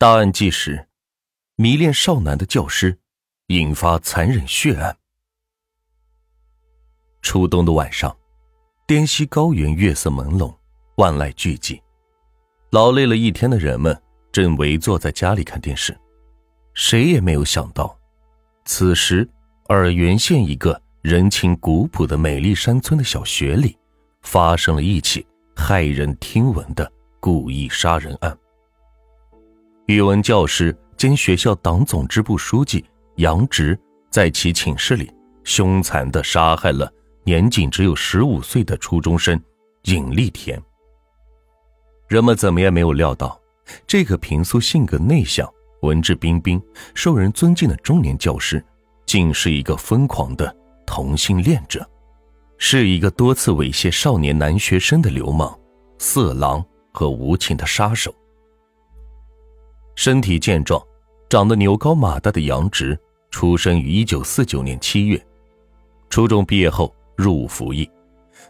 大案纪实：迷恋少男的教师，引发残忍血案。初冬的晚上，滇西高原月色朦胧，万籁俱寂。劳累了一天的人们正围坐在家里看电视，谁也没有想到，此时洱源县一个人情古朴的美丽山村的小学里，发生了一起骇人听闻的故意杀人案。语文教师兼学校党总支部书记杨直，在其寝室里凶残的杀害了年仅只有十五岁的初中生尹丽田。人们怎么也没有料到，这个平素性格内向、文质彬彬、受人尊敬的中年教师，竟是一个疯狂的同性恋者，是一个多次猥亵少年男学生的流氓、色狼和无情的杀手。身体健壮、长得牛高马大的杨直，出生于一九四九年七月。初中毕业后入伍服役，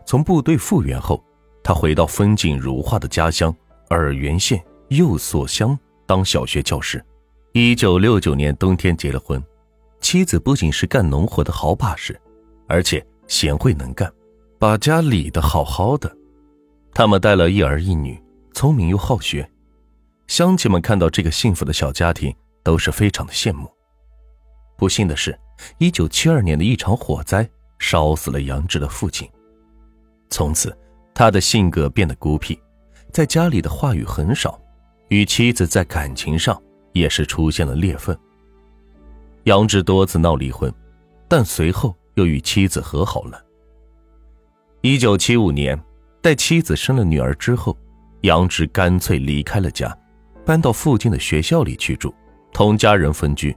从部队复员后，他回到风景如画的家乡洱源县右所乡当小学教师。一九六九年冬天结了婚，妻子不仅是干农活的好把式，而且贤惠能干，把家理得好好的。他们带了一儿一女，聪明又好学。乡亲们看到这个幸福的小家庭，都是非常的羡慕。不幸的是，一九七二年的一场火灾烧死了杨志的父亲。从此，他的性格变得孤僻，在家里的话语很少，与妻子在感情上也是出现了裂缝。杨志多次闹离婚，但随后又与妻子和好了。一九七五年，待妻子生了女儿之后，杨志干脆离开了家。搬到附近的学校里去住，同家人分居，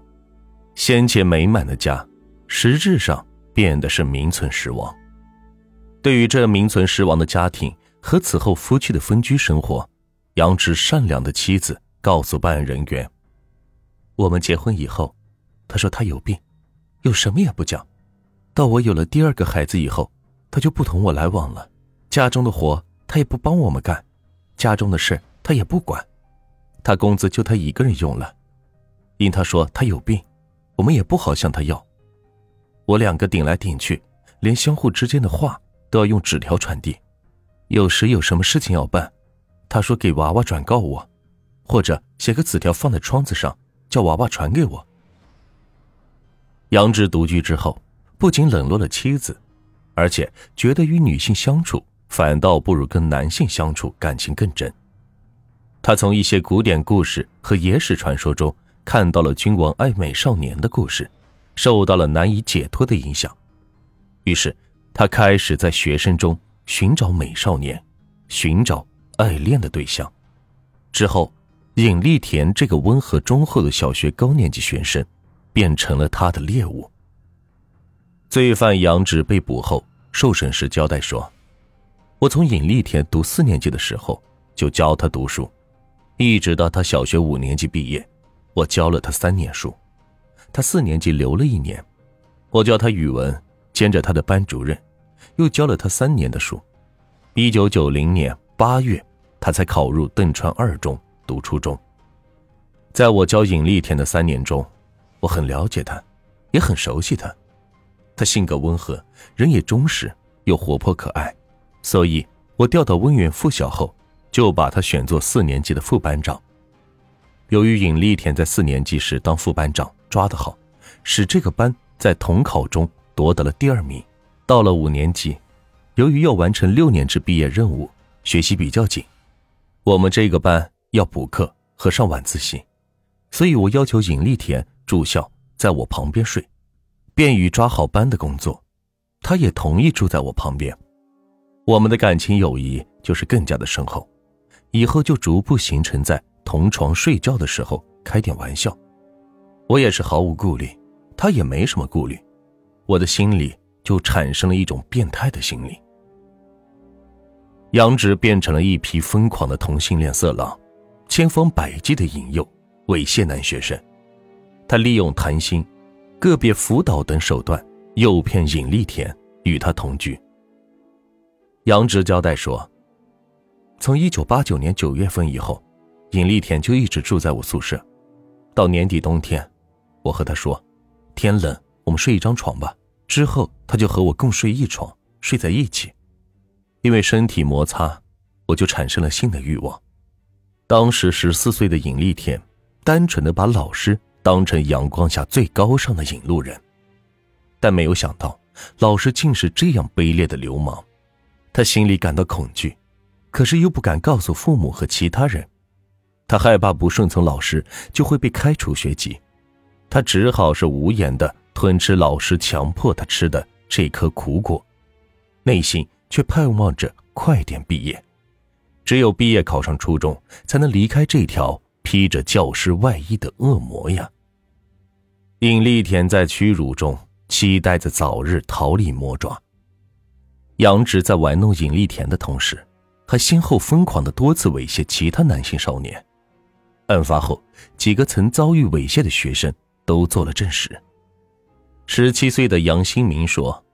先前美满的家，实质上变得是名存实亡。对于这名存实亡的家庭和此后夫妻的分居生活，杨直善良的妻子告诉办案人员：“我们结婚以后，他说他有病，又什么也不讲。到我有了第二个孩子以后，他就不同我来往了。家中的活他也不帮我们干，家中的事他也不管。”他工资就他一个人用了，因他说他有病，我们也不好向他要。我两个顶来顶去，连相互之间的话都要用纸条传递。有时有什么事情要办，他说给娃娃转告我，或者写个纸条放在窗子上，叫娃娃传给我。杨志独居之后，不仅冷落了妻子，而且觉得与女性相处反倒不如跟男性相处感情更真。他从一些古典故事和野史传说中看到了君王爱美少年的故事，受到了难以解脱的影响，于是他开始在学生中寻找美少年，寻找爱恋的对象。之后，尹丽田这个温和忠厚的小学高年级学生，变成了他的猎物。罪犯杨直被捕后受审时交代说：“我从尹丽田读四年级的时候就教他读书。”一直到他小学五年级毕业，我教了他三年书。他四年级留了一年，我教他语文，兼着他的班主任，又教了他三年的书。一九九零年八月，他才考入邓川二中读初中。在我教尹丽田的三年中，我很了解他，也很熟悉他。他性格温和，人也忠实又活泼可爱，所以我调到温源附小后。就把他选做四年级的副班长。由于尹丽田在四年级时当副班长抓得好，使这个班在统考中夺得了第二名。到了五年级，由于要完成六年制毕业任务，学习比较紧，我们这个班要补课和上晚自习，所以我要求尹丽田住校，在我旁边睡，便于抓好班的工作。他也同意住在我旁边，我们的感情友谊就是更加的深厚。以后就逐步形成在同床睡觉的时候开点玩笑，我也是毫无顾虑，他也没什么顾虑，我的心里就产生了一种变态的心理。杨直变成了一批疯狂的同性恋色狼，千方百计的引诱、猥亵男学生，他利用谈心、个别辅导等手段诱骗尹丽田与他同居。杨直交代说。从一九八九年九月份以后，尹丽田就一直住在我宿舍。到年底冬天，我和他说：“天冷，我们睡一张床吧。”之后，他就和我共睡一床，睡在一起。因为身体摩擦，我就产生了性的欲望。当时十四岁的尹丽田，单纯的把老师当成阳光下最高尚的引路人，但没有想到，老师竟是这样卑劣的流氓。他心里感到恐惧，可是又不敢告诉父母和其他人。他害怕不顺从老师就会被开除学籍，他只好是无言的吞吃老师强迫他吃的这颗苦果，内心却盼望着快点毕业。只有毕业考上初中，才能离开这条披着教师外衣的恶魔呀。尹丽田在屈辱中期待着早日逃离魔爪。杨直在玩弄尹丽田的同时，还先后疯狂的多次猥亵其他男性少年。案发后，几个曾遭遇猥亵的学生都做了证实。十七岁的杨新明说：“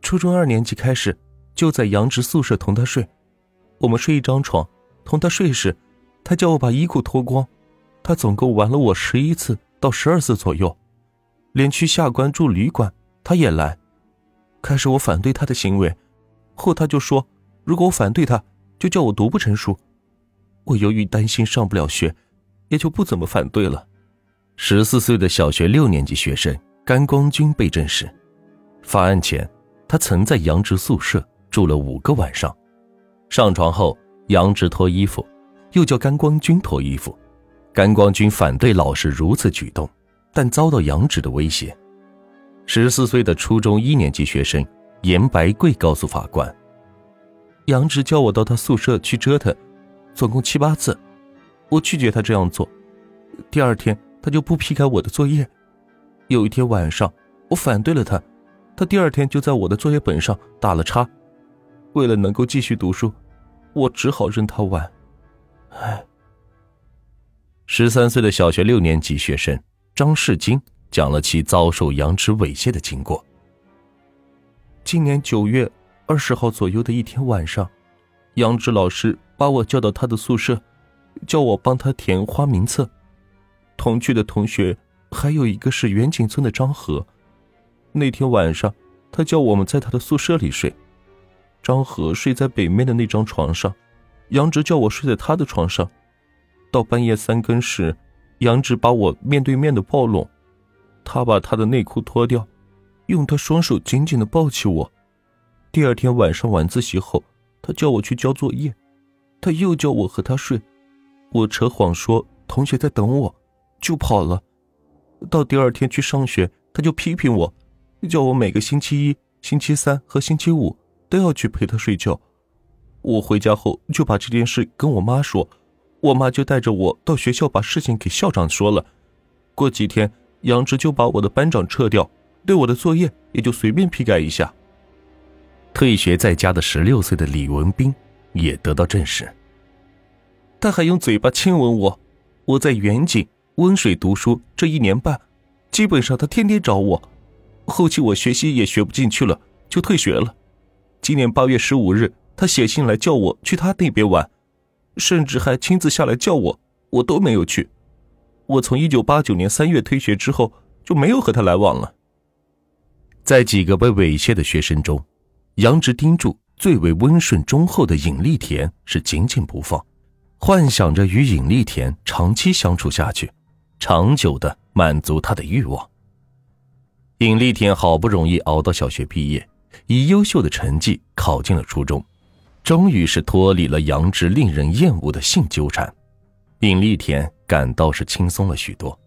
初中二年级开始，就在杨直宿舍同他睡，我们睡一张床。同他睡时，他叫我把衣裤脱光。他总共玩了我十一次到十二次左右，连去下关住旅馆他也来。开始我反对他的行为，后他就说，如果我反对他，就叫我读不成书。我由于担心上不了学。”也就不怎么反对了。十四岁的小学六年级学生甘光军被证实，发案前，他曾在杨直宿舍住了五个晚上。上床后，杨直脱衣服，又叫甘光军脱衣服。甘光军反对老师如此举动，但遭到杨直的威胁。十四岁的初中一年级学生严白贵告诉法官：“杨直叫我到他宿舍去折腾，总共七八次。”我拒绝他这样做，第二天他就不批改我的作业。有一天晚上，我反对了他，他第二天就在我的作业本上打了叉。为了能够继续读书，我只好任他玩。唉。十三岁的小学六年级学生张世金讲了其遭受杨直猥亵的经过。今年九月二十号左右的一天晚上，杨直老师把我叫到他的宿舍。叫我帮他填花名册，同去的同学还有一个是远景村的张和。那天晚上，他叫我们在他的宿舍里睡。张和睡在北面的那张床上，杨直叫我睡在他的床上。到半夜三更时，杨直把我面对面的抱拢，他把他的内裤脱掉，用他双手紧紧的抱起我。第二天晚上晚自习后，他叫我去交作业，他又叫我和他睡。我扯谎说同学在等我，就跑了。到第二天去上学，他就批评我，叫我每个星期一、星期三和星期五都要去陪他睡觉。我回家后就把这件事跟我妈说，我妈就带着我到学校把事情给校长说了。过几天，杨直就把我的班长撤掉，对我的作业也就随便批改一下。退学在家的十六岁的李文斌也得到证实。他还用嘴巴亲吻我，我在远景温水读书这一年半，基本上他天天找我。后期我学习也学不进去了，就退学了。今年八月十五日，他写信来叫我去他那边玩，甚至还亲自下来叫我，我都没有去。我从一九八九年三月退学之后就没有和他来往了。在几个被猥亵的学生中，杨直盯住最为温顺忠厚的尹丽田是紧紧不放。幻想着与尹丽田长期相处下去，长久的满足他的欲望。尹丽田好不容易熬到小学毕业，以优秀的成绩考进了初中，终于是脱离了杨直令人厌恶的性纠缠，尹丽田感到是轻松了许多。